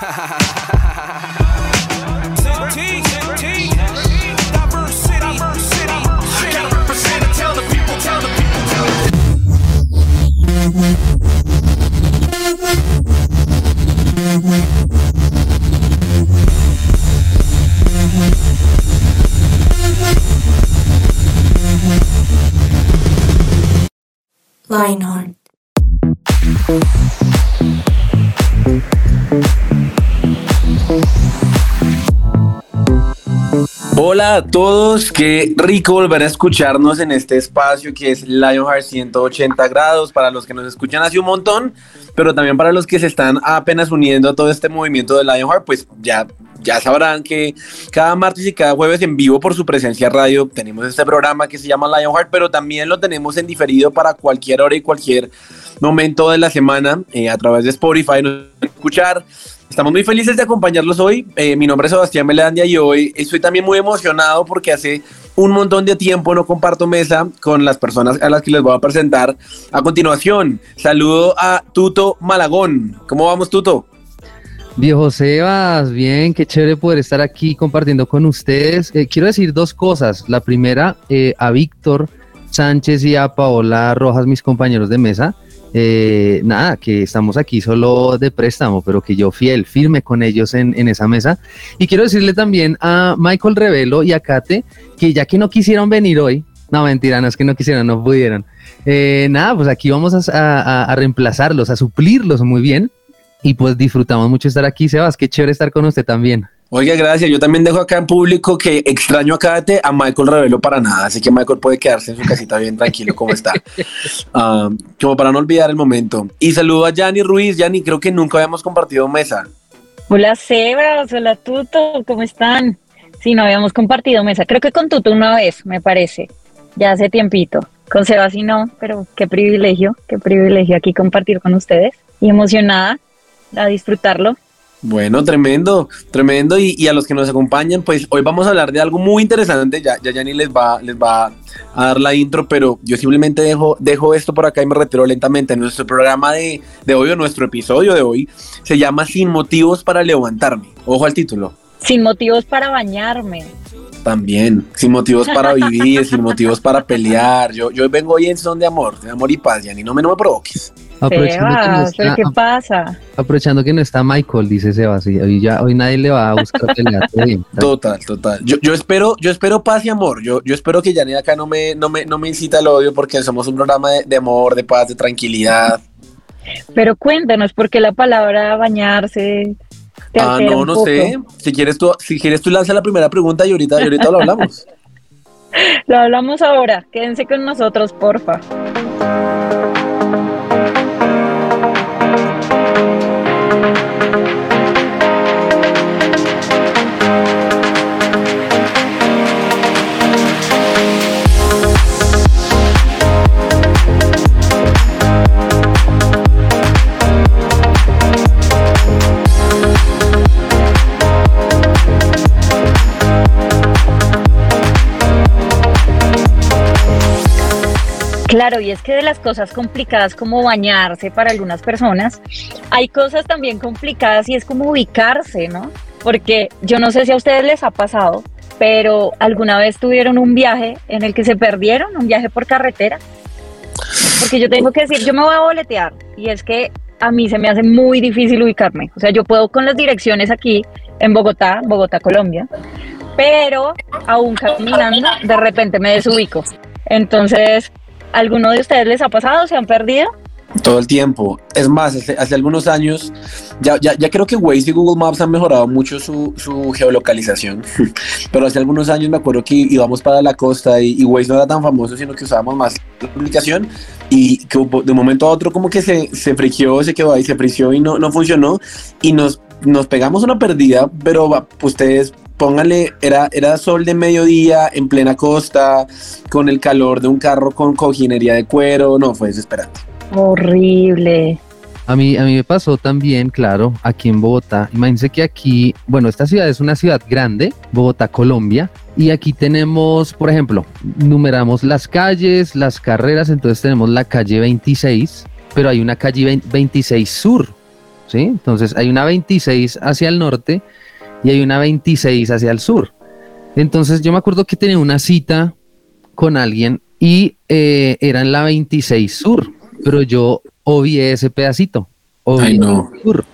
Ha ha ha ha ha ha Hola a todos, qué rico volver a escucharnos en este espacio que es Lionheart 180 grados para los que nos escuchan hace un montón, pero también para los que se están apenas uniendo a todo este movimiento de Lionheart, pues ya ya sabrán que cada martes y cada jueves en vivo por su presencia radio tenemos este programa que se llama Lionheart, pero también lo tenemos en diferido para cualquier hora y cualquier momento de la semana eh, a través de Spotify, nos escuchar. Estamos muy felices de acompañarlos hoy. Eh, mi nombre es Sebastián Melandia y hoy estoy también muy emocionado porque hace un montón de tiempo no comparto mesa con las personas a las que les voy a presentar a continuación. Saludo a Tuto Malagón. ¿Cómo vamos, Tuto? Viejo Sebas, bien, qué chévere poder estar aquí compartiendo con ustedes. Eh, quiero decir dos cosas. La primera, eh, a Víctor Sánchez y a Paola Rojas, mis compañeros de mesa. Eh, nada, que estamos aquí solo de préstamo, pero que yo fiel, firme con ellos en, en, esa mesa. Y quiero decirle también a Michael Revelo y a Kate que ya que no quisieron venir hoy, no mentira, no es que no quisieron, no pudieron. nada, pues aquí vamos a, a, a reemplazarlos, a suplirlos muy bien y pues disfrutamos mucho estar aquí, Sebas. Qué chévere estar con usted también. Oiga, gracias. Yo también dejo acá en público que extraño a Kate, a Michael Revelo para nada, así que Michael puede quedarse en su casita bien tranquilo como está, uh, como para no olvidar el momento. Y saludo a Yanni Ruiz. Yanni, creo que nunca habíamos compartido mesa. Hola Sebas, hola Tuto, ¿cómo están? Sí, no habíamos compartido mesa. Creo que con Tuto una vez, me parece, ya hace tiempito. Con Sebas y no, pero qué privilegio, qué privilegio aquí compartir con ustedes. Y emocionada a disfrutarlo. Bueno, tremendo, tremendo. Y, a los que nos acompañan, pues hoy vamos a hablar de algo muy interesante. Ya, ya ni les va, les va a dar la intro, pero yo simplemente dejo, dejo esto por acá y me retiro lentamente. Nuestro programa de, de hoy, o nuestro episodio de hoy, se llama Sin motivos para levantarme. Ojo al título. Sin motivos para bañarme. También, sin motivos para vivir, sin motivos para pelear. Yo, yo vengo hoy en son de amor, de amor y paz, ni no me, no me provoques. Aprovechando que no está, ¿Qué pasa? Aprovechando que no está Michael, dice Sebas, y hoy, ya, hoy nadie le va a buscar pelear. total, total. Yo, yo, espero, yo espero paz y amor. Yo, yo espero que Yanni acá no me, no, me, no me incita al odio porque somos un programa de, de amor, de paz, de tranquilidad. Pero cuéntanos, ¿por qué la palabra bañarse? Ah, no, no sé. Si quieres tú, si quieres tú lanza la primera pregunta y ahorita, y ahorita lo hablamos. lo hablamos ahora. Quédense con nosotros, porfa. Claro, y es que de las cosas complicadas como bañarse para algunas personas, hay cosas también complicadas y es como ubicarse, ¿no? Porque yo no sé si a ustedes les ha pasado, pero alguna vez tuvieron un viaje en el que se perdieron, un viaje por carretera. Porque yo tengo que decir, yo me voy a boletear y es que a mí se me hace muy difícil ubicarme. O sea, yo puedo con las direcciones aquí en Bogotá, Bogotá, Colombia, pero aún caminando, de repente me desubico. Entonces, ¿Alguno de ustedes les ha pasado? ¿Se han perdido? Todo el tiempo. Es más, hace, algunos años, ya, creo que Waze y Google Maps han mejorado mucho su, geolocalización, pero hace algunos años me acuerdo que íbamos para la costa y, Waze no era tan famoso, sino que usábamos más la aplicación y que de un momento a otro como que se, se frigió, se quedó ahí, se frició y no, no funcionó y nos, nos pegamos una pérdida, pero ustedes póngale, era, era sol de mediodía, en plena costa, con el calor de un carro con cojinería de cuero, no, fue desesperante. Horrible. A mí, a mí me pasó también, claro, aquí en Bogotá. Imagínense que aquí, bueno, esta ciudad es una ciudad grande, Bogotá, Colombia, y aquí tenemos, por ejemplo, numeramos las calles, las carreras, entonces tenemos la calle 26, pero hay una calle 26 Sur, ¿sí? Entonces hay una 26 hacia el norte y hay una 26 hacia el sur. Entonces yo me acuerdo que tenía una cita con alguien y eh, era en la 26 sur, pero yo obvié ese pedacito. Ay, no. sur.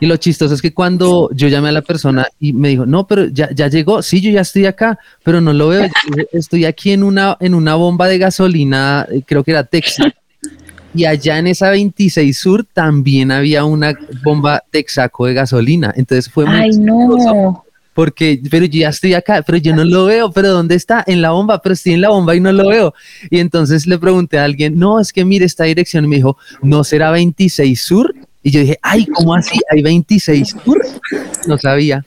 Y lo chistoso es que cuando yo llamé a la persona y me dijo, no, pero ya, ya llegó, sí, yo ya estoy acá, pero no lo veo. Estoy aquí en una, en una bomba de gasolina, eh, creo que era Texas. Y allá en esa 26 Sur también había una bomba Texaco de gasolina. Entonces fue muy Ay, no. porque, pero yo ya estoy acá, pero yo no lo veo, pero ¿dónde está? En la bomba, pero estoy en la bomba y no lo veo. Y entonces le pregunté a alguien, no, es que mire esta dirección, y me dijo, ¿no será 26 Sur? Y yo dije, ay, ¿cómo así? ¿Hay 26 Sur? No sabía.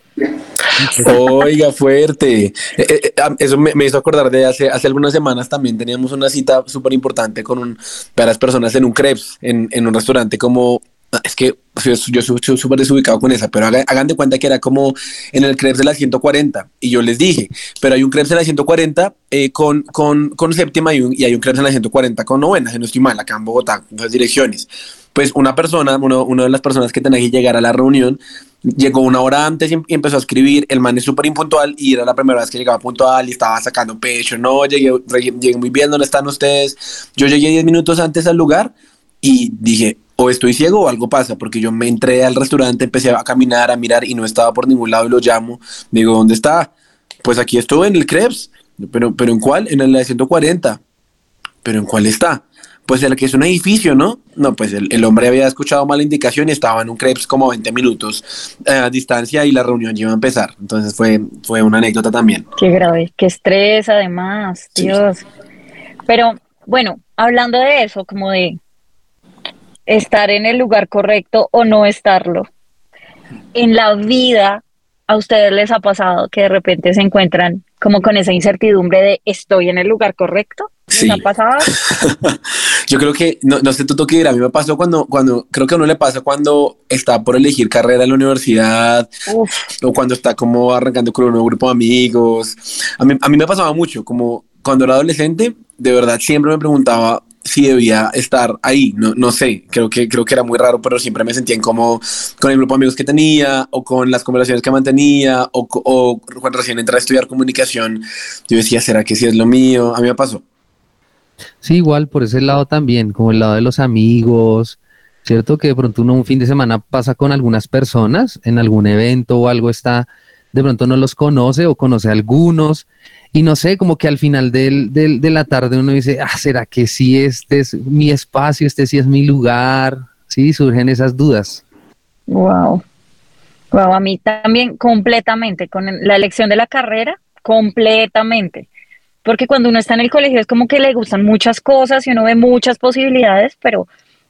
Oiga, fuerte. Eh, eh, eh, eso me, hizo acordar de hace, hace algunas semanas también teníamos una cita súper importante con un, varias personas en un crepes, en, en un restaurante como es que yo, soy súper desubicado con esa, pero hagan, de cuenta que era como en el Krebs de la 140 y yo les dije, pero hay un Krebs de la 140 eh, con, con, con séptima y, un, y, hay un Krebs en la 140 con novena, si no estoy mal, acá en Bogotá, en las direcciones. Pues una persona, uno, una de las personas que tenía que llegar a la reunión, llegó una hora antes y, empezó a escribir, el man es súper impuntual y era la primera vez que llegaba puntual y estaba sacando pecho, no, llegué, llegué muy bien, ¿dónde están ustedes? Yo llegué 10 minutos antes al lugar y dije, o estoy ciego o algo pasa, porque yo me entré al restaurante, empecé a caminar, a mirar y no estaba por ningún lado y lo llamo. Digo, ¿dónde está? Pues aquí estuve en el Krebs, pero, pero ¿en cuál? En el de 140. ¿Pero en cuál está? Pues el que es un edificio, ¿no? No, pues el, el hombre había escuchado mala indicación y estaba en un Krebs como 20 minutos eh, a distancia y la reunión iba a empezar. Entonces fue, fue una anécdota también. Qué grave, qué estrés además, Dios. Sí. Pero bueno, hablando de eso, como de estar en el lugar correcto o no estarlo. En la vida, a ustedes les ha pasado que de repente se encuentran como con esa incertidumbre de estoy en el lugar correcto. ¿Les Sí. ha pasado? Yo creo que, no, no sé tú qué dirás, a mí me pasó cuando, cuando, creo que a uno le pasa cuando está por elegir carrera en la universidad Uf, o cuando está como arrancando con un nuevo grupo de amigos. A mí, a mí me pasaba mucho, como cuando era adolescente, de verdad siempre me preguntaba si debía estar ahí, no, no sé, creo que, creo que era muy raro, pero siempre me sentía incómodo con el grupo de amigos que tenía o con las conversaciones que mantenía o, o cuando recién entré a estudiar comunicación, yo decía, ¿será que sí es lo mío? A mí me pasó. Sí, igual por ese lado también, como el lado de los amigos, ¿cierto? Que de pronto uno un fin de semana pasa con algunas personas en algún evento o algo está, de pronto no los conoce o conoce a algunos y no sé, como que al final del, del, de la tarde uno dice, ah, ¿será que sí este es mi espacio, este sí es mi lugar? Sí, surgen esas dudas. wow. Wow, a mí también completamente, con la elección de la carrera, completamente. Porque cuando uno está en el colegio es como que le gustan muchas cosas y uno ve muchas posibilidades, pero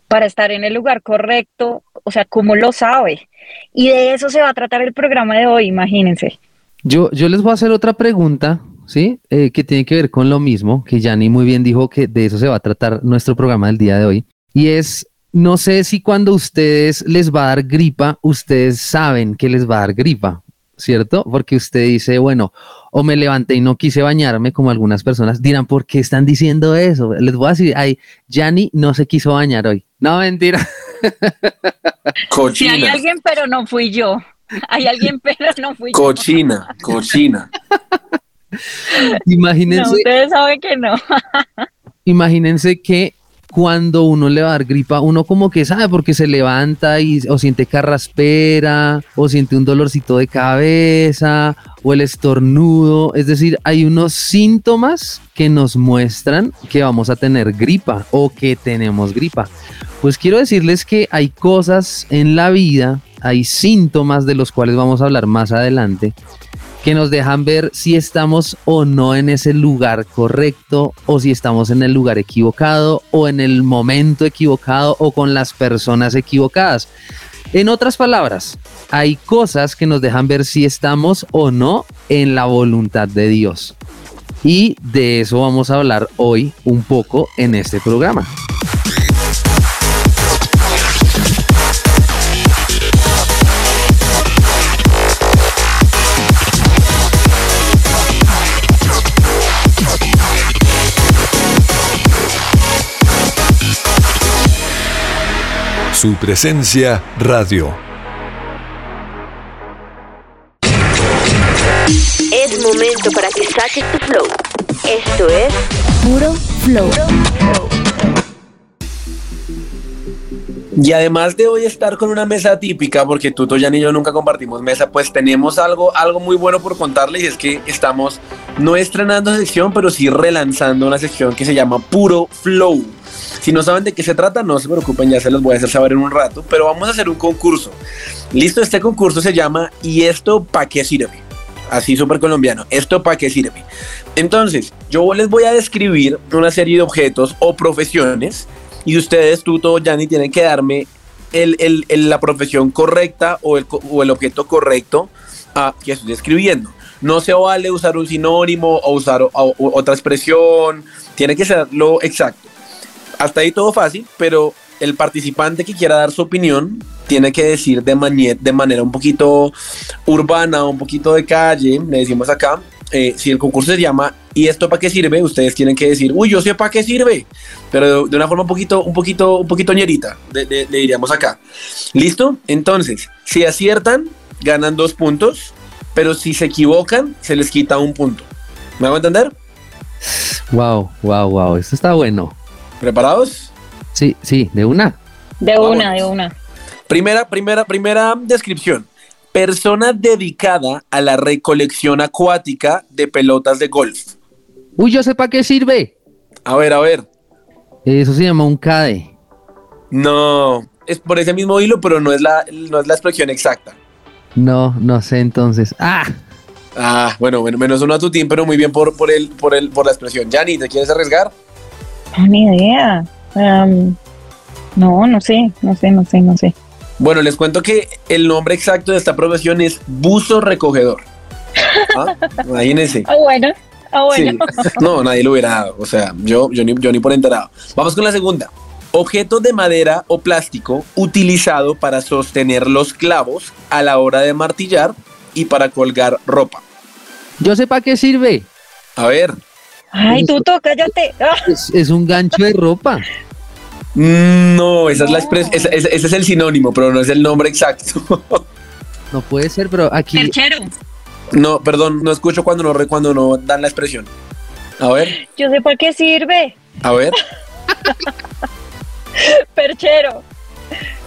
para estar en el lugar correcto, o sea, ¿cómo lo sabe? Y de eso se va a tratar el programa de hoy, imagínense. Yo, yo les voy a hacer otra pregunta, ¿sí? Eh, que tiene que ver con lo mismo, que Yanni muy bien dijo que de eso se va a tratar nuestro programa del día de hoy. Y es, no sé si cuando ustedes les va a dar gripa, ustedes saben que les va a dar gripa, ¿cierto? Porque usted dice, bueno, o me levanté y no quise bañarme, como algunas personas dirán, ¿por qué están diciendo eso? Les voy a decir, ay, Yanni no se quiso bañar hoy. No, mentira. Cochina. Si hay alguien, pero no fui yo. Hay alguien, pero no fui cochina, yo. Cochina, Imagínense. No, ustedes saben que no. imagínense que cuando uno le va a dar gripa, uno como que sabe porque se levanta y o siente carraspera, o siente un dolorcito de cabeza, o el estornudo. Es decir, hay unos síntomas que nos muestran que vamos a tener gripa o que tenemos gripa. Pues quiero decirles que hay cosas en la vida, hay síntomas de los cuales vamos a hablar más adelante, que nos dejan ver si estamos o no en ese lugar correcto o si estamos en el lugar equivocado o en el momento equivocado o con las personas equivocadas. En otras palabras, hay cosas que nos dejan ver si estamos o no en la voluntad de Dios. Y de eso vamos a hablar hoy un poco en este programa. Su presencia radio. Es momento para que saques tu flow. Esto es Puro Flow. Y además de hoy estar con una mesa típica, porque tú, Toyan y yo nunca compartimos mesa, pues tenemos algo, algo muy bueno por contarles y es que estamos no estrenando sección, pero sí relanzando una sección que se llama Puro Flow. Si no saben de qué se trata, no se preocupen, ya se los voy a hacer saber en un rato, pero vamos a hacer un concurso. Listo, este concurso se llama ¿Y esto para qué sirve? Así súper colombiano. ¿Esto para qué sirve? Entonces, yo les voy a describir una serie de objetos o profesiones y ustedes, tú, todo, Yanni, tienen que darme el, el, el, la profesión correcta o el, o el objeto correcto a, que estoy describiendo. No se vale usar un sinónimo o usar otra expresión, tiene que ser lo exacto. Hasta ahí todo fácil, pero el participante que quiera dar su opinión tiene que decir de, de manera un poquito urbana, un poquito de calle, le decimos acá, eh, si el concurso se llama ¿y esto para qué sirve? Ustedes tienen que decir, uy, yo sé para qué sirve, pero de, de, una forma un poquito, un poquito, un poquito ñerita, le de, diríamos acá. ¿Listo? Entonces, si aciertan, ganan dos puntos, pero si se equivocan, se les quita un punto. ¿Me hago entender? Wow, wow, wow, esto está bueno. ¿Preparados? Sí, sí, de una. De una, de una. Primera, primera, primera descripción. Persona dedicada a la recolección acuática de pelotas de golf. Uy, yo sé para qué sirve. A ver, a ver. Eso se llama un CADE. No, es por ese mismo hilo, pero no es la, no es la expresión exacta. No, no sé entonces. ¡Ah! Ah, bueno, bueno menos uno a tu team, pero muy bien por, por, el, por, el, por la expresión. Yanni, ¿te quieres arriesgar? No, ni idea. Um, no, no sé, no sé, no sé, no sé. Bueno, les cuento que el nombre exacto de esta profesión es buzo recogedor. ¿Ah? Imagínense. Ah, bueno. Ah, bueno. Sí. No, nadie lo hubiera dado. O sea, yo, yo, ni, yo ni por enterado. Vamos con la segunda. Objeto de madera o plástico utilizado para sostener los clavos a la hora de martillar y para colgar ropa. Yo sé para qué sirve. A ver. Ay, tú cállate. Es, es un gancho de ropa. No, esa es la expres ese, ese, ese, es el sinónimo, pero no es el nombre exacto. no puede ser, pero aquí. Perchero. No, perdón, no escucho cuando no, cuando no dan la expresión. A ver. Yo sé para qué sirve. A ver. Perchero.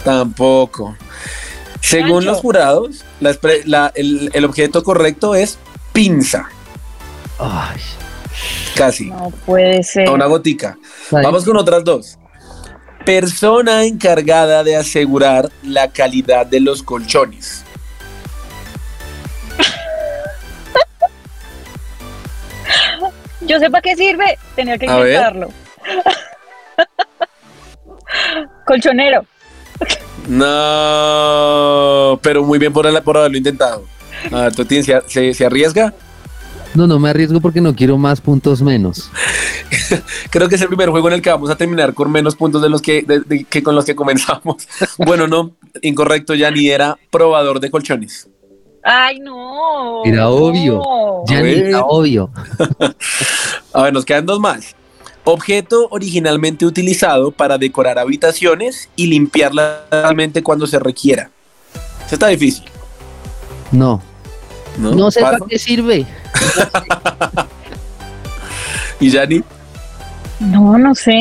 Tampoco. Según Gancho. los jurados, la, la, el, el, objeto correcto es pinza. Ay. Casi. No puede ser. A una gotica. Vamos con otras dos persona encargada de asegurar la calidad de los colchones. Yo sé para qué sirve, tenía que intentarlo. Colchonero. No, pero muy bien por, el, por haberlo intentado. A ver, ¿tú tienes, se, se arriesga? No, no me arriesgo porque no quiero más puntos menos. Creo que es el primer juego en el que vamos a terminar con menos puntos de los que, de, de, que con los que comenzamos. bueno, no, incorrecto, ya ni era probador de colchones. Ay, no. Era no. obvio. Ya ni era obvio. a ver, nos quedan dos más. Objeto originalmente utilizado para decorar habitaciones y limpiarlas realmente cuando se requiera. Eso está difícil. No. No, no sé para qué sirve. ¿Y Yanni? No, no sé.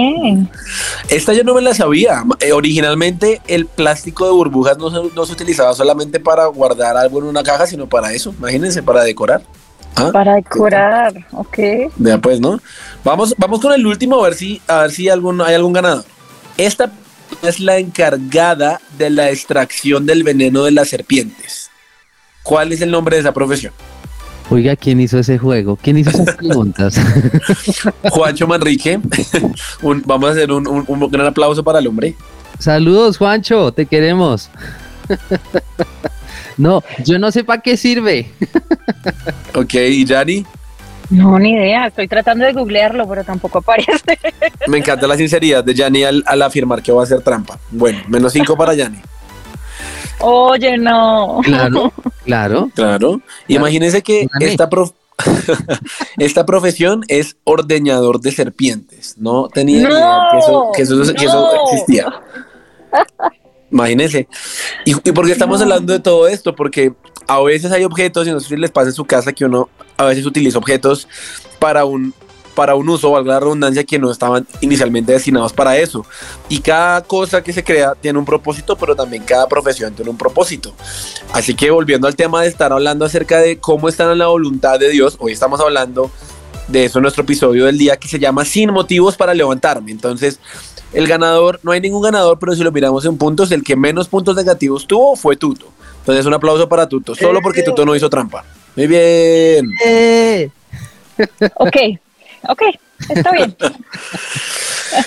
Esta yo no me la sabía. Eh, originalmente el plástico de burbujas no se, no se, utilizaba solamente para guardar algo en una caja, sino para eso. Imagínense, para decorar. ¿Ah? Para decorar, ok. Vea pues, ¿no? Vamos, vamos con el último a ver si, a ver si algún, hay algún ganador. Esta es la encargada de la extracción del veneno de las serpientes. ¿Cuál es el nombre de esa profesión? Oiga, ¿quién hizo ese juego? ¿Quién hizo esas preguntas? Juancho Manrique. Un, vamos a hacer un, un, un, gran aplauso para el hombre. Saludos, Juancho, te queremos. no, yo no sé para qué sirve. ok, ¿y Yanni? No, ni idea. Estoy tratando de googlearlo, pero tampoco aparece. Me encanta la sinceridad de Yanni al, al afirmar que va a ser trampa. Bueno, menos cinco para Yanni. Oye, no. Claro, claro. Claro. Imagínense que esta, prof esta profesión es ordeñador de serpientes. No tenía no, idea que eso, que eso, no. que eso existía. Imagínense. ¿Y, ¿Y por qué estamos hablando de todo esto? Porque a veces hay objetos, y no sé si les pasa en su casa, que uno a veces utiliza objetos para un, para un uso, valga la redundancia, que no estaban inicialmente destinados para eso. Y cada cosa que se crea tiene un propósito, pero también cada profesión tiene un propósito. Así que volviendo al tema de estar hablando acerca de cómo están en la voluntad de Dios, hoy estamos hablando de eso en nuestro episodio del día que se llama Sin motivos para levantarme. Entonces, el ganador, no hay ningún ganador, pero si lo miramos en puntos, el que menos puntos negativos tuvo fue Tuto. Entonces, un aplauso para Tuto, solo porque Tuto no hizo trampa. Muy bien. Eh, Ok, ok, está bien.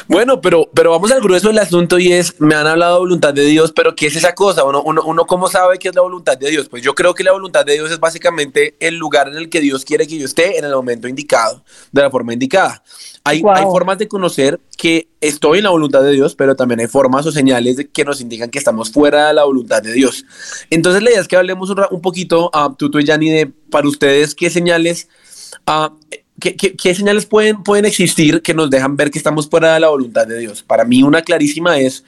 Bueno, pero, pero vamos al grueso del asunto y es, me han hablado de voluntad de Dios, pero ¿qué es esa cosa? Uno, uno, uno cómo sabe qué es la voluntad de Dios? Pues yo creo que la voluntad de Dios es básicamente el lugar en el que Dios quiere que yo esté en el momento indicado, de la forma indicada. Hay, Wow. hay formas de conocer que estoy en la voluntad de Dios, pero también hay formas o señales que nos indican que estamos fuera de la voluntad de Dios. Entonces la idea es que hablemos un, un poquito, a Tuto y Yanni, de para ustedes qué señales, ah, qué, señales pueden, pueden existir que nos dejan ver que estamos fuera de la voluntad de Dios. Para mí una clarísima es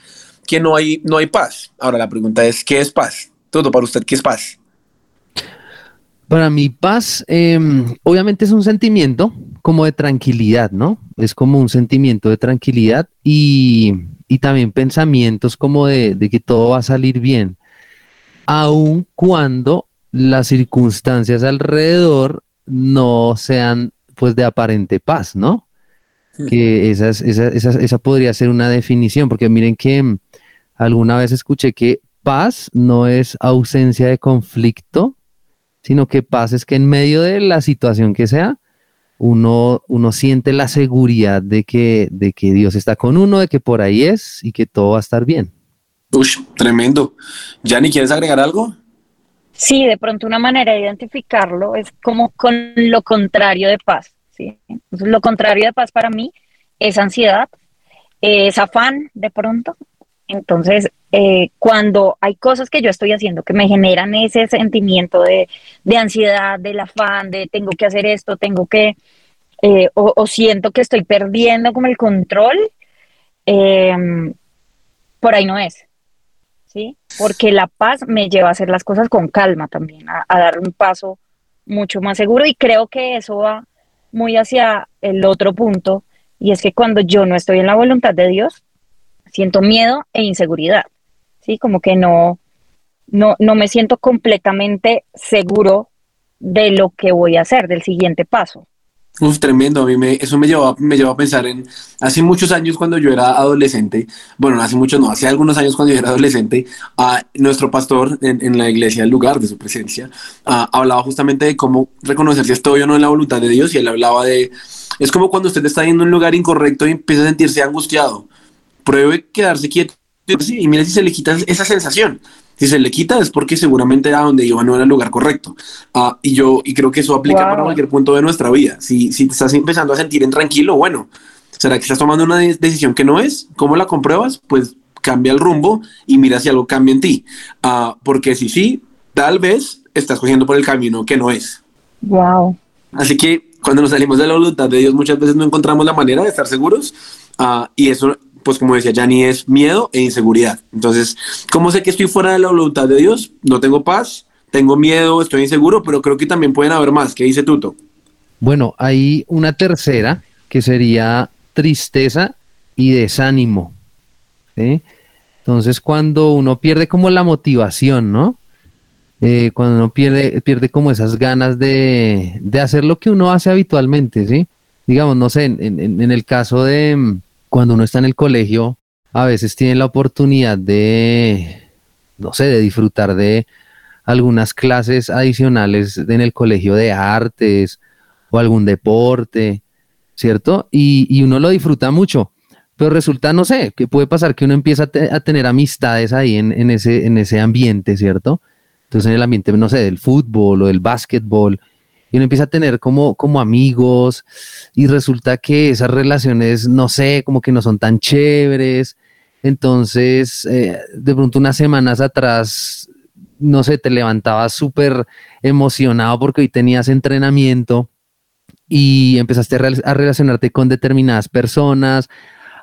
que no hay, no hay paz. Ahora la pregunta es, ¿qué es paz? Tuto, para usted, ¿qué es paz? Para mí, paz, em, obviamente es un sentimiento como de tranquilidad, ¿no? Es como un sentimiento de tranquilidad y, y también pensamientos como de, de que todo va a salir bien, aun cuando las circunstancias alrededor no sean pues de aparente paz, ¿no? Que esa, es- esa, esa, esa podría ser una definición, porque miren que em, alguna vez escuché que paz no es ausencia de conflicto, sino que paz es que en medio de la situación que sea, uno, uno siente la seguridad de que, de que Dios está con uno, de que por ahí es y que todo va a estar bien. Ush, tremendo. Yanni, ¿quieres agregar algo? Sí, de pronto una manera de identificarlo es como con lo contrario de paz. ¿sí? Lo contrario de paz para mí es ansiedad, es afán de pronto. Entonces, eh, cuando hay cosas que yo estoy haciendo que me generan ese sentimiento de, de ansiedad, del afán, de tengo que hacer esto, tengo que, eh, o, siento que estoy perdiendo como el control, eh, por ahí no es. ¿Sí? Porque la paz me lleva a hacer las cosas con calma también, a, dar un paso mucho más seguro y creo que eso va muy hacia el otro punto y es que cuando yo no estoy en la voluntad de Dios, siento miedo e inseguridad, ¿sí? Como que no, no, no me siento completamente seguro de lo que voy a hacer, del siguiente paso. Uf, tremendo. A mí me, eso me llevó, me llevó a pensar en hace muchos años cuando yo era adolescente. Bueno, hace muchos no, hace algunos años cuando yo era adolescente, a nuestro pastor en, en la iglesia, el lugar de su presencia, ah, hablaba justamente de cómo reconocer si estoy o no en la voluntad de Dios. Y él hablaba de. Es como cuando usted está yendo un lugar incorrecto y empieza a sentirse angustiado. Pruebe quedarse quieto y mire si se le quita esa sensación. Si se le quita es porque seguramente era donde iba no era el lugar correcto. Ah, y yo y creo que eso aplica Wow. para cualquier punto de nuestra vida. Si, si te estás empezando a sentir intranquilo, bueno, ¿será que estás tomando una de- decisión que no es? ¿Cómo la compruebas? Pues cambia el rumbo y mira si algo cambia en ti. Ah, porque si sí, tal vez estás cogiendo por el camino que no es. Wow. Así que cuando nos salimos de la voluntad de Dios, muchas veces no encontramos la manera de estar seguros. ah, y eso, pues como decía Yanni, es miedo e inseguridad. Entonces, ¿cómo sé que estoy fuera de la voluntad de Dios? No tengo paz, tengo miedo, estoy inseguro, pero creo que también pueden haber más. ¿Qué dice Tuto? Bueno, hay una tercera que sería tristeza y desánimo. Entonces, cuando uno pierde como la motivación, ¿no? Eh, cuando uno pierde, pierde como esas ganas de, de hacer lo que uno hace habitualmente, ¿sí? Digamos, no sé, en, el caso de cuando uno está en el colegio, a veces tiene la oportunidad de, no sé, de disfrutar de algunas clases adicionales en el colegio de artes o algún deporte, ¿cierto? Y, y uno lo disfruta mucho, pero resulta, no sé, que puede pasar que uno empieza a, te- a tener amistades ahí en, en ese, en ese ambiente, ¿cierto? Entonces en el ambiente, no sé, del fútbol o del básquetbol, y uno empieza a tener como, como amigos y resulta que esas relaciones, no sé, como que no son tan chéveres. Entonces, eh, de pronto unas semanas atrás, no sé, te levantabas súper emocionado porque hoy tenías entrenamiento y empezaste a, a relacionarte con determinadas personas,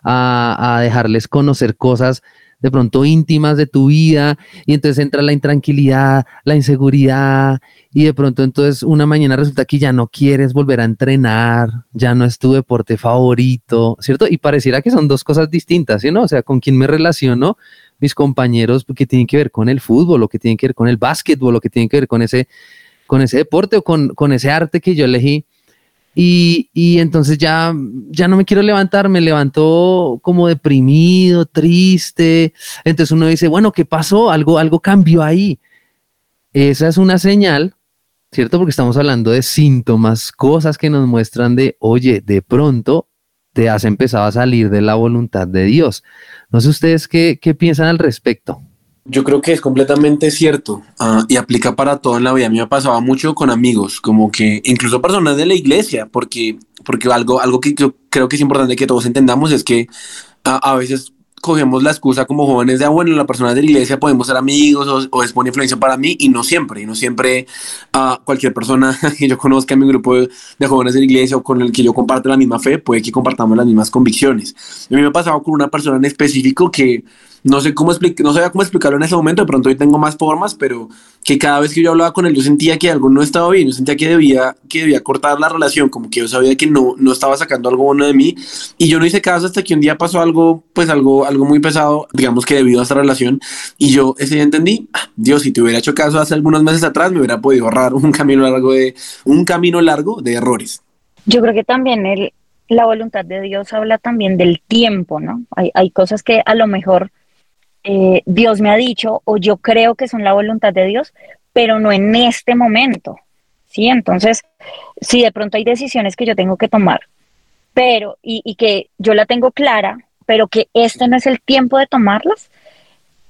a, a dejarles conocer cosas de pronto íntimas de tu vida y entonces entra la intranquilidad, la inseguridad y de pronto entonces una mañana resulta que ya no quieres volver a entrenar, ya no es tu deporte favorito, ¿cierto? Y pareciera que son dos cosas distintas, ¿sí? ¿no? O sea, con quién me relaciono, mis compañeros que tienen que ver con el fútbol, lo que tienen que ver con el básquetbol, lo que tienen que ver con ese, con ese deporte o con, con ese arte que yo elegí. Y, y, entonces ya, ya no me quiero levantar, me levanto como deprimido, triste. Entonces uno dice, bueno, ¿qué pasó? Algo, algo cambió ahí. Esa es una señal ¿cierto? Porque estamos hablando de síntomas, cosas que nos muestran de, oye, de pronto te has empezado a salir de la voluntad de Dios. No sé ustedes qué, qué piensan al respecto. Yo creo que es completamente cierto uh, y aplica para todo en la vida. A mí me pasaba mucho con amigos, como que incluso personas de la iglesia, porque, porque algo, algo que yo creo que es importante que todos entendamos es que uh, a veces cogemos la excusa como jóvenes de, ah, bueno, la persona de la iglesia podemos ser amigos o, es buena influencia para mí y no siempre, y no siempre uh, cualquier persona que yo conozca en mi grupo de, de, jóvenes de la iglesia o con el que yo comparto la misma fe, puede que compartamos las mismas convicciones. A mí me ha pasado con una persona en específico que no sé cómo explicar, no sabía cómo explicarlo en ese momento, de pronto hoy tengo más formas, pero que cada vez que yo hablaba con él yo sentía que algo no estaba bien, yo sentía que debía, que debía cortar la relación, como que yo sabía que no, no estaba sacando algo bueno de mí y yo no hice caso hasta que un día pasó algo, pues algo, algo muy pesado, digamos que debido a esta relación y yo ese día entendí, ah, Dios, si te hubiera hecho caso hace algunos meses atrás me hubiera podido ahorrar un camino largo de, un camino largo de errores. Yo creo que también el, la voluntad de Dios habla también del tiempo, ¿no? Hay, hay cosas que a lo mejor eh, Dios me ha dicho o yo creo que son la voluntad de Dios, pero no en este momento. ¿sí? Entonces, si de pronto hay decisiones que yo tengo que tomar, pero y, y que yo la tengo clara, pero que este no es el tiempo de tomarlas,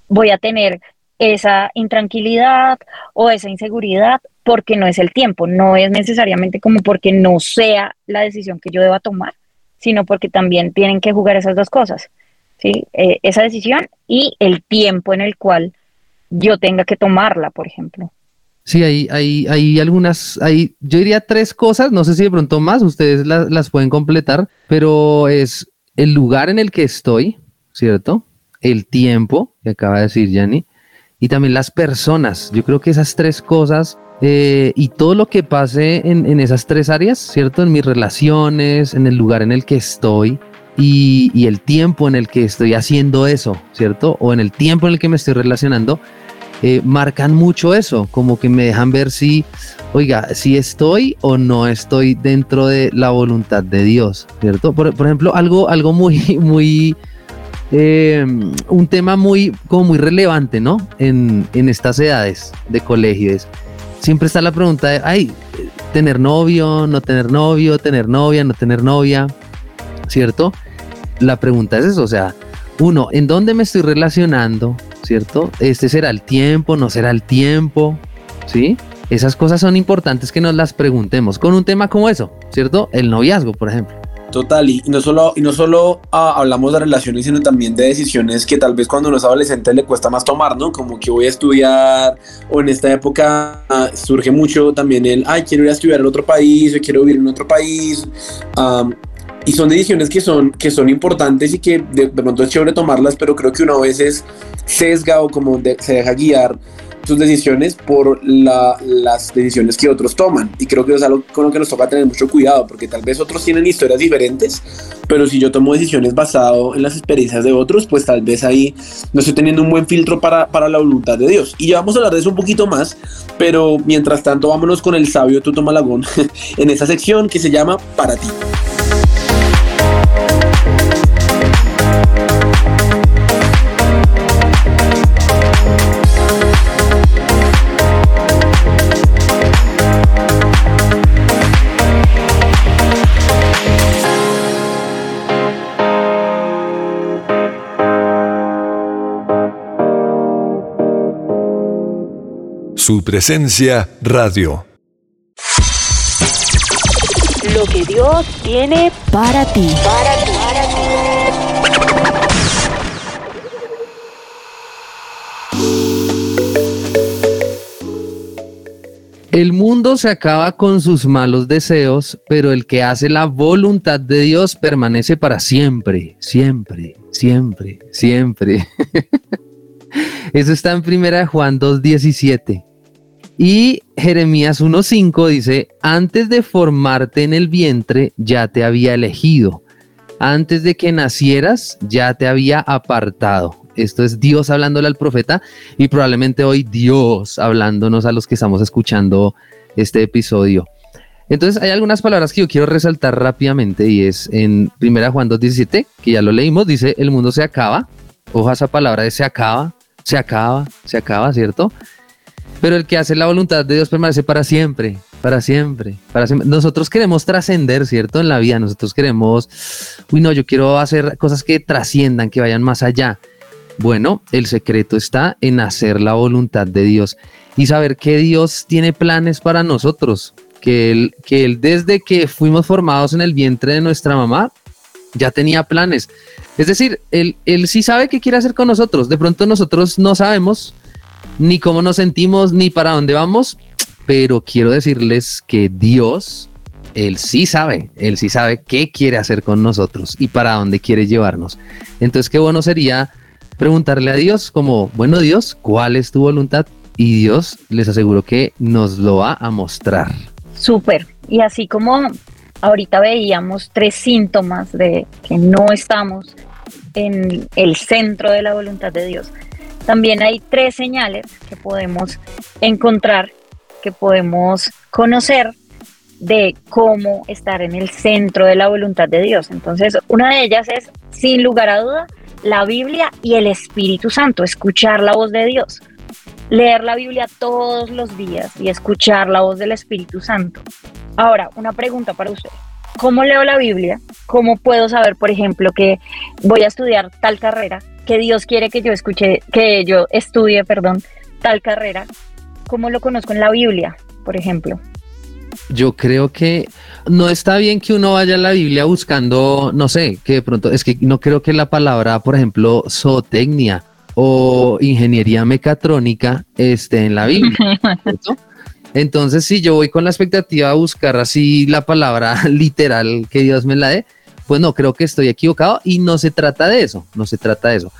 voy a tener esa intranquilidad o esa inseguridad porque no es el tiempo, no es necesariamente como porque no sea la decisión que yo deba tomar, sino porque también tienen que jugar esas dos cosas. ¿Sí? Eh, esa decisión y el tiempo en el cual yo tenga que tomarla, por ejemplo. Sí, hay, hay, hay algunas, hay, yo diría tres cosas, no sé si de pronto más, ustedes las pueden completar, pero es el lugar en el que estoy, ¿cierto? El tiempo, que acaba de decir Yanni, y también las personas. Yo creo que esas tres cosas eh, y todo lo que pase en, en, esas tres áreas, ¿cierto? En mis relaciones, en el lugar en el que estoy, y, el tiempo en el que estoy haciendo eso, ¿cierto? O en el tiempo en el que me estoy relacionando, eh, marcan mucho eso, como que me dejan ver si, oiga, si estoy o no estoy dentro de la voluntad de Dios, ¿cierto? Por, ejemplo, algo, algo muy, muy, eh, un tema muy, como muy relevante, ¿no? En, en estas edades de colegio siempre está la pregunta de, ay, tener novio, no tener novio, tener novia, no tener novia, ¿cierto? La pregunta es eso, o sea, uno, ¿en dónde me estoy relacionando? ¿Cierto? ¿Este será el tiempo? ¿No será el tiempo? ¿Sí? Esas cosas son importantes que nos las preguntemos con un tema como eso, ¿cierto? El noviazgo, por ejemplo. Total, y no solo, y no solo ah, hablamos de relaciones, sino también de decisiones que tal vez cuando uno es adolescente le cuesta más tomar, ¿no? Como que voy a estudiar, o en esta época ah, surge mucho también el, ay, quiero ir a estudiar en otro país, o quiero vivir en otro país. Y son decisiones que son, que son importantes y que de, de, pronto es chévere tomarlas, pero creo que uno a veces sesga o como de, se deja guiar sus decisiones por la, las decisiones que otros toman. Y creo que es algo con lo que nos toca tener mucho cuidado, porque tal vez otros tienen historias diferentes, pero si yo tomo decisiones basado en las experiencias de otros, pues tal vez ahí no estoy teniendo un buen filtro para, para la voluntad de Dios. Y ya vamos a hablar de eso un poquito más, pero mientras tanto vámonos con el sabio Tuto Malagón en esa sección que se llama Para ti. Su presencia radio. Lo que Dios tiene para ti. Para ti. Para ti. El mundo se acaba con sus malos deseos, pero el que hace la voluntad de Dios permanece para siempre, siempre, siempre, siempre. Eso está en primera Juan 2.17. Y Jeremías 1.5 dice, antes de formarte en el vientre ya te había elegido, antes de que nacieras ya te había apartado. Esto es Dios hablándole al profeta y probablemente hoy Dios hablándonos a los que estamos escuchando este episodio. Entonces hay algunas palabras que yo quiero resaltar rápidamente y es en 1 Juan 2.17, que ya lo leímos, dice, el mundo se acaba. Ojo esa palabra de se acaba, se acaba, se acaba, ¿cierto? Pero el que hace la voluntad de Dios permanece para siempre, para siempre, para siempre. Nosotros queremos trascender, ¿cierto? En la vida, nosotros queremos, uy, no, yo quiero hacer cosas que trasciendan, que vayan más allá. Bueno, el secreto está en hacer la voluntad de Dios y saber que Dios tiene planes para nosotros, que él, que él desde que fuimos formados en el vientre de nuestra mamá, ya tenía planes. Es decir, él, él sí sabe qué quiere hacer con nosotros. De pronto nosotros no sabemos ni cómo nos sentimos, ni para dónde vamos, pero quiero decirles que Dios, Él sí sabe, Él sí sabe qué quiere hacer con nosotros y para dónde quiere llevarnos. Entonces, qué bueno sería preguntarle a Dios como, bueno Dios, ¿cuál es tu voluntad? Y Dios les aseguro que nos lo va a mostrar. Súper. Y así como ahorita veíamos tres síntomas de que no estamos en el centro de la voluntad de Dios, también hay tres señales que podemos encontrar, que podemos conocer de cómo estar en el centro de la voluntad de Dios. Entonces, una de ellas es, sin lugar a duda, la Biblia y el Espíritu Santo, escuchar la voz de Dios. Leer la Biblia todos los días y escuchar la voz del Espíritu Santo. Ahora, una pregunta para usted. ¿Cómo leo la Biblia? ¿Cómo puedo saber, por ejemplo, que voy a estudiar tal carrera que Dios quiere que yo escuche, que yo estudie, perdón, tal carrera, ¿cómo lo conozco en la Biblia, por ejemplo? Yo creo que no está bien que uno vaya a la Biblia buscando, no sé, que de pronto, es que no creo que la palabra, por ejemplo, zootecnia o ingeniería mecatrónica esté en la Biblia. Entonces, si yo voy con la expectativa a buscar así la palabra literal que Dios me la dé, pues no, creo que estoy equivocado y no se trata de eso, no se trata de eso.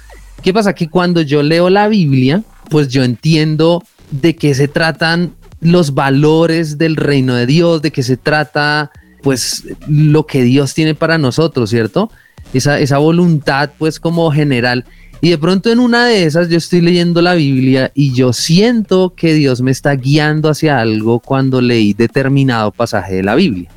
¿Qué pasa? Que cuando yo leo la Biblia, pues yo entiendo de qué se tratan los valores del reino de Dios, de qué se trata, pues lo que Dios tiene para nosotros, ¿cierto? Esa, esa voluntad, pues como general. Y de pronto en una de esas yo estoy leyendo la Biblia y yo siento que Dios me está guiando hacia algo cuando leí determinado pasaje de la Biblia,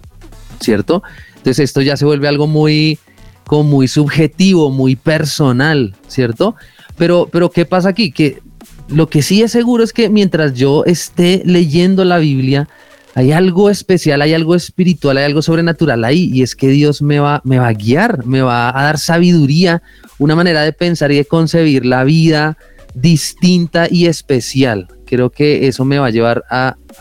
¿cierto? Entonces esto ya se vuelve algo muy, como muy subjetivo, muy personal, ¿cierto? Pero, pero ¿qué pasa aquí? Que lo que sí es seguro es que mientras yo esté leyendo la Biblia, hay algo especial, hay algo espiritual, hay algo sobrenatural ahí, y es que Dios me va, me va a guiar, me va a dar sabiduría, una manera de pensar y de concebir la vida distinta y especial. Creo que eso me va a llevar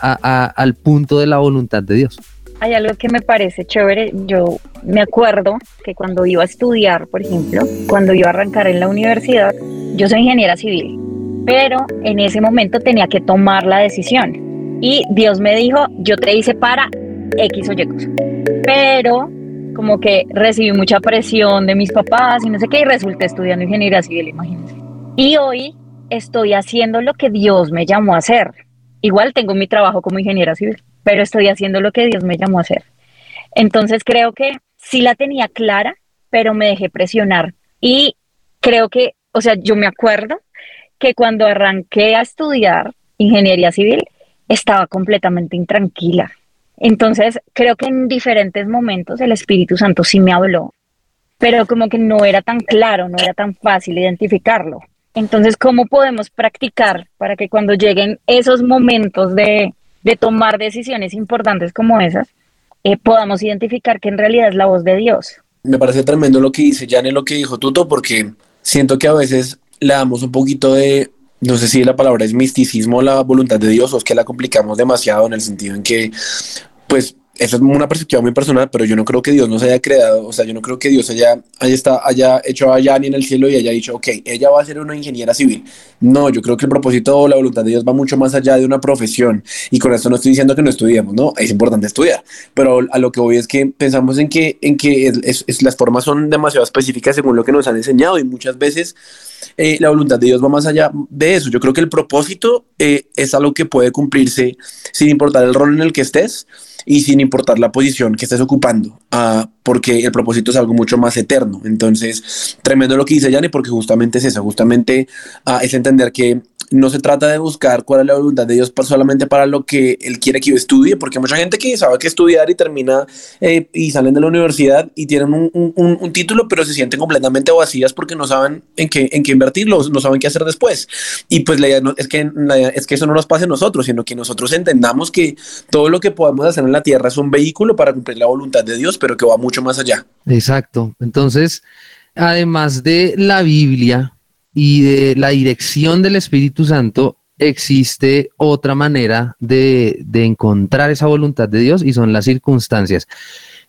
al punto de la voluntad de Dios hay algo que me parece chévere. Yo me acuerdo que cuando iba a estudiar, por ejemplo, cuando iba a arrancar en la universidad, yo soy ingeniera civil, pero en ese momento tenía que tomar la decisión. Y Dios me dijo, yo te hice para X o Y. Pero como que recibí mucha presión de mis papás y no sé qué, y resulté estudiando ingeniería civil, imagínense. Y hoy estoy haciendo lo que Dios me llamó a hacer. Igual tengo mi trabajo como ingeniera civil pero estoy haciendo lo que Dios me llamó a hacer. Entonces creo que sí la tenía clara, pero me dejé presionar. Y creo que, o sea, yo me acuerdo que cuando arranqué a estudiar ingeniería civil, estaba completamente intranquila. Entonces, creo que en diferentes momentos el Espíritu Santo sí me habló, pero como que no era tan claro, no era tan fácil identificarlo. Entonces, ¿cómo podemos practicar para que cuando lleguen esos momentos de, de tomar decisiones importantes como esas, eh, podamos identificar que en realidad es la voz de Dios. Me parece tremendo lo que dice Jan y lo que dijo Tuto, porque siento que a veces le damos un poquito de, no sé si la palabra es misticismo, la voluntad de Dios, o es que la complicamos demasiado en el sentido en que, pues, eso es una perspectiva muy personal, pero yo no creo que Dios nos haya creado, o sea, yo no creo que Dios haya, haya, está, haya hecho a Yanni en el cielo y haya dicho, ok, ella va a ser una ingeniera civil. No, yo creo que el propósito o la voluntad de Dios va mucho más allá de una profesión. Y con esto no estoy diciendo que no estudiemos, no, es importante estudiar, pero a lo que voy es que pensamos en que, en que es, las formas son demasiado específicas según lo que nos han enseñado y muchas veces eh, la voluntad de Dios va más allá de eso. Yo creo que el propósito eh, es algo que puede cumplirse sin importar el rol en el que estés y sin importar la posición que estés ocupando, uh, porque el propósito es algo mucho más eterno. Entonces, tremendo lo que dice Yanni, porque justamente es eso, justamente uh, es entender que no se trata de buscar cuál es la voluntad de Dios solamente para lo que Él quiere que yo estudie, porque hay mucha gente que sabe que estudiar y termina eh, y salen de la universidad y tienen un, un, un, título, pero se sienten completamente vacías porque no saben en qué, en qué invertirlo, no saben qué hacer después. Y pues la idea no, es, que, es que eso no nos pase a nosotros, sino que nosotros entendamos que todo lo que podemos hacer en la tierra es un vehículo para cumplir la voluntad de Dios, pero que va mucho más allá. Exacto. Entonces, además de la Biblia, y de la dirección del Espíritu Santo existe otra manera de, de, encontrar esa voluntad de Dios y son las circunstancias.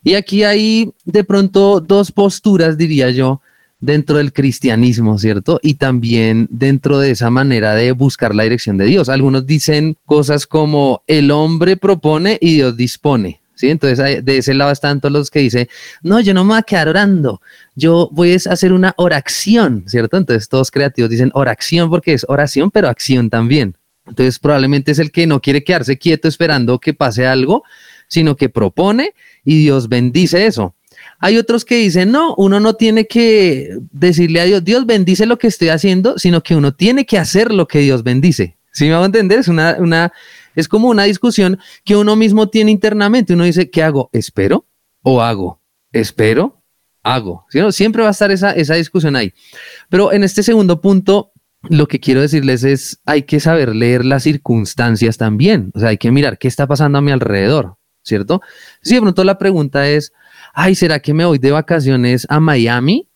Y aquí hay de pronto dos posturas, diría yo, dentro del cristianismo, ¿cierto? Y también dentro de esa manera de buscar la dirección de Dios. Algunos dicen cosas como el hombre propone y Dios dispone, ¿sí? Entonces, de ese lado están todos los que dicen, no, yo no me voy a quedar orando, yo voy a hacer una oración, ¿cierto? Entonces, todos creativos dicen oración porque es oración, pero acción también. Entonces, probablemente es el que no quiere quedarse quieto esperando que pase algo, sino que propone y Dios bendice eso. Hay otros que dicen, no, uno no tiene que decirle a Dios, Dios bendice lo que estoy haciendo, sino que uno tiene que hacer lo que Dios bendice. ¿Sí me va a entender? Es una, una es como una discusión que uno mismo tiene internamente. Uno dice, ¿qué hago? ¿Espero o hago? ¿Espero? Hago. Siempre va a estar esa, esa discusión ahí. Pero en este segundo punto, lo que quiero decirles es, hay que saber leer las circunstancias también. O sea, hay que mirar qué está pasando a mi alrededor, ¿cierto? Si de pronto la pregunta es, ay, ¿será que me voy de vacaciones a Miami?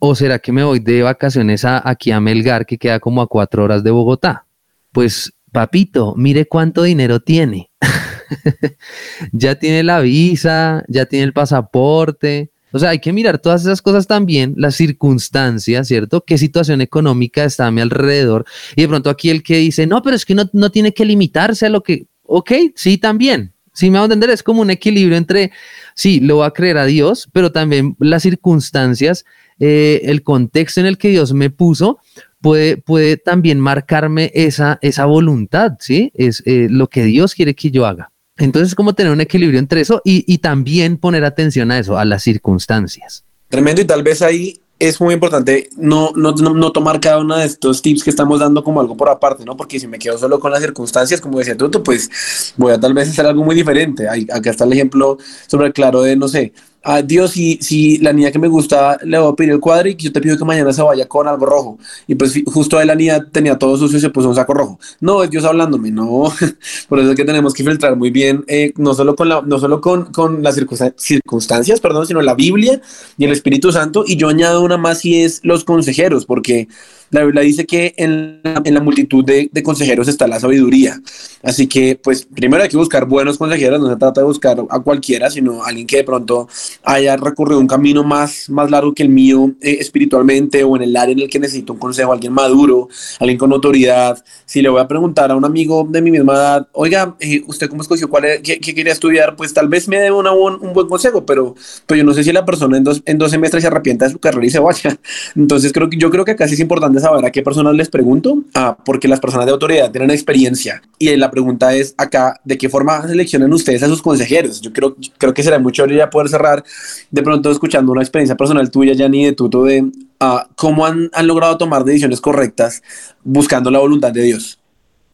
¿O será que me voy de vacaciones a, aquí a Melgar, que queda como a cuatro horas de Bogotá? Pues papito, mire cuánto dinero tiene. ya tiene la visa, ya tiene el pasaporte. O sea, hay que mirar todas esas cosas también, las circunstancias, ¿cierto? ¿Qué situación económica está a mi alrededor? Y de pronto aquí el que dice, no, pero es que no, no tiene que limitarse a lo que, ok, sí, también. Sí, me va a entender, es como un equilibrio entre, sí, lo va a creer a Dios, pero también las circunstancias, eh, el contexto en el que Dios me puso, puede, puede también marcarme esa, esa voluntad, ¿sí? Es eh, lo que Dios quiere que yo haga. Entonces, como tener un equilibrio entre eso y, y también poner atención a eso, a las circunstancias. Tremendo, y tal vez ahí es muy importante no, no, no, tomar cada uno de estos tips que estamos dando como algo por aparte, ¿no? Porque si me quedo solo con las circunstancias, como decía tú, pues voy a tal vez hacer algo muy diferente. Hay, acá está el ejemplo sobre claro de, no sé, a Dios, si, si la niña que me gusta le voy a pedir el cuadro y yo te pido que mañana se vaya con algo rojo. Y pues justo ahí la niña tenía todo sucio y se puso un saco rojo. No, es Dios hablándome, no. Por eso es que tenemos que filtrar muy bien, eh, no solo con, la, no solo con, con las circunstancias, perdón, sino la Biblia y el Espíritu Santo. Y yo añado una más y es los consejeros, porque la Biblia dice que en la, en la multitud de, de, consejeros está la sabiduría. Así que, pues, primero hay que buscar buenos consejeros, no se trata de buscar a cualquiera, sino a alguien que de pronto haya recorrido un camino más, más largo que el mío eh, espiritualmente o en el área en el que necesito un consejo, alguien maduro, alguien con autoridad. Si le voy a preguntar a un amigo de mi misma edad, oiga, eh, ¿usted cómo escogió cuál qué, qué, quería estudiar? Pues tal vez me dé una, un, un, buen consejo, pero, pero yo no sé si la persona en dos, en dos semestres se arrepienta de su carrera y se vaya. Entonces, creo que, yo creo que casi es importante saber a qué personas les pregunto, ah, porque las personas de autoridad tienen experiencia. Y la pregunta es acá, ¿de qué forma seleccionan ustedes a sus consejeros? Yo creo, creo que será mucho ya poder cerrar de pronto escuchando una experiencia personal tuya, Yanni, de Tuto, de uh, cómo han, han logrado tomar decisiones correctas buscando la voluntad de Dios.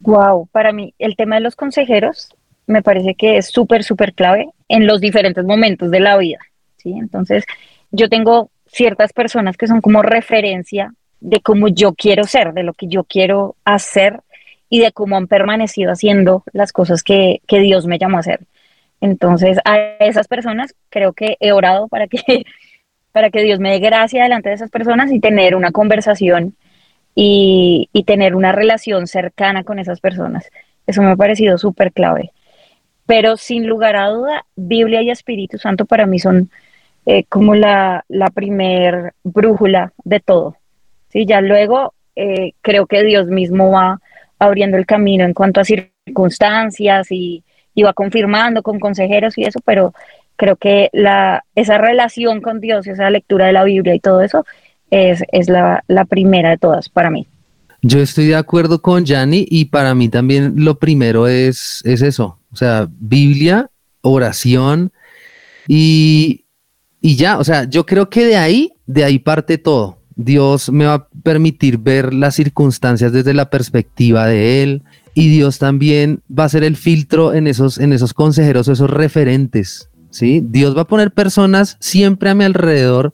Wow, para mí el tema de los consejeros me parece que es súper, súper clave en los diferentes momentos de la vida. ¿sí? Entonces, yo tengo ciertas personas que son como referencia de cómo yo quiero ser, de lo que yo quiero hacer y de cómo han permanecido haciendo las cosas que, que Dios me llamó a hacer. Entonces, a esas personas creo que he orado para que, para que Dios me dé gracia delante de esas personas y tener una conversación y, y tener una relación cercana con esas personas. Eso me ha parecido súper clave. pero sin lugar a duda, Biblia y Espíritu Santo para mí son eh, como la, la primer brújula de todo. ¿Sí? Ya luego eh, creo que Dios mismo va abriendo el camino en cuanto a circunstancias y, y va confirmando con consejeros y eso, pero creo que la, esa relación con Dios, esa lectura de la Biblia y todo eso es, es la, la primera de todas para mí. Yo estoy de acuerdo con Yanni y para mí también lo primero es, es eso, o sea, Biblia, oración y, y ya, o sea, yo creo que de ahí, de ahí parte todo. Dios me va a permitir ver las circunstancias desde la perspectiva de Él y Dios también va a ser el filtro en esos, en esos consejeros, esos referentes, ¿sí? Dios va a poner personas siempre a mi alrededor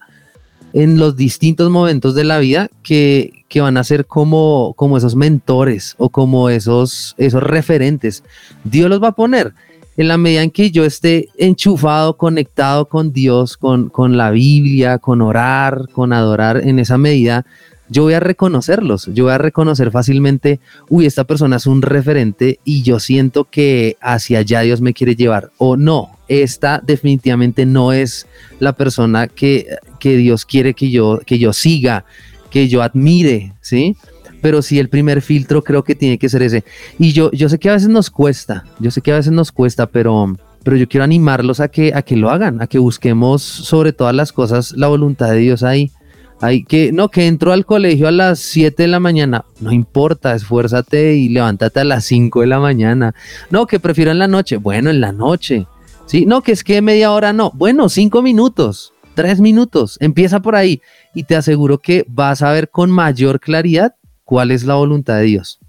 en los distintos momentos de la vida que, van a ser como, como esos mentores o como esos, esos referentes. Dios los va a poner en la medida en que yo esté enchufado, conectado con Dios, con, con la Biblia, con orar, con adorar, en esa medida yo voy a reconocerlos, yo voy a reconocer fácilmente, uy, esta persona es un referente y yo siento que hacia allá Dios me quiere llevar. O no, esta definitivamente no es la persona que, que Dios quiere que yo, que yo siga, que yo admire, ¿sí? Pero sí, el primer filtro creo que tiene que ser ese. Y yo, yo sé que a veces nos cuesta, yo sé que a veces nos cuesta, pero, pero yo quiero animarlos a que, a que lo hagan, a que busquemos sobre todas las cosas la voluntad de Dios ahí hay que, no, que entró al colegio a las 7 de la mañana. No importa, esfuérzate y levántate a las 5 de la mañana. No, que prefiero en la noche. Bueno, en la noche. Sí, no, que es que media hora no. Bueno, 5 minutos, 3 minutos. Empieza por ahí y te aseguro que vas a ver con mayor claridad cuál es la voluntad de Dios.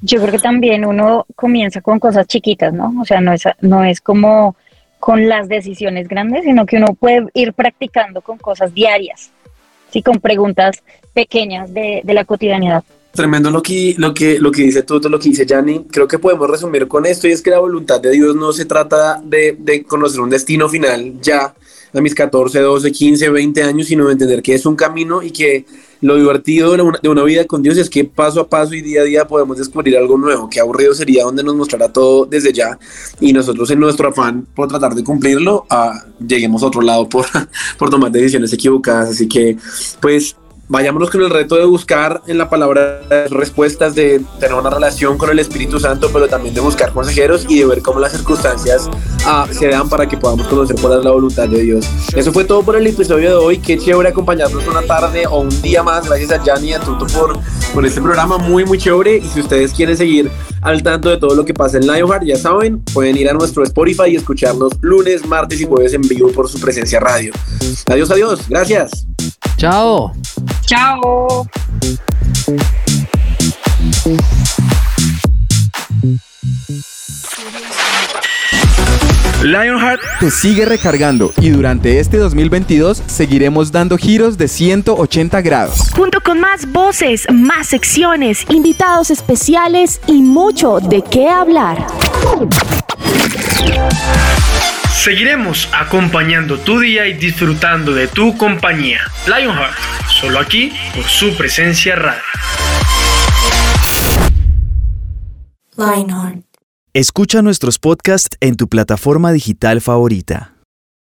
Yo creo que también uno comienza con cosas chiquitas, ¿no? O sea, no es, no es como con las decisiones grandes, sino que uno puede ir practicando con cosas diarias y con preguntas pequeñas de, la cotidianidad. Tremendo lo que, lo que, lo que dice todo lo que dice Yanni. Creo que podemos resumir con esto y es que la voluntad de Dios no se trata de, de conocer un destino final ya a mis 14, 12, 15, 20 años, sino de entender que es un camino y que lo divertido de una, de una, vida con Dios es que paso a paso y día a día podemos descubrir algo nuevo. Qué aburrido sería donde nos mostrará todo desde ya y nosotros en nuestro afán por tratar de cumplirlo, ah, lleguemos a otro lado por, por tomar decisiones equivocadas. Así que, pues, vayámonos con el reto de buscar en la palabra respuestas, de tener una relación con el Espíritu Santo, pero también de buscar consejeros y de ver cómo las circunstancias ah, se dan para que podamos conocer cuál es la voluntad de Dios. Eso fue todo por el episodio de hoy. Qué chévere acompañarnos una tarde o un día más. Gracias a Yanni y a Tuto por, por este programa muy, muy chévere. Y si ustedes quieren seguir al tanto de todo lo que pasa en Lionheart, ya saben, pueden ir a nuestro Spotify y escucharnos lunes, martes y jueves en vivo por su presencia radio. Adiós, adiós. Gracias. Chao. Chao. Lionheart te sigue recargando y durante este 2022 seguiremos dando giros de 180 grados. Junto con más voces, más secciones, invitados especiales y mucho de qué hablar. Seguiremos acompañando tu día y disfrutando de tu compañía. Lionheart, solo aquí por su presencia rara. Lionheart. Escucha nuestros podcasts en tu plataforma digital favorita.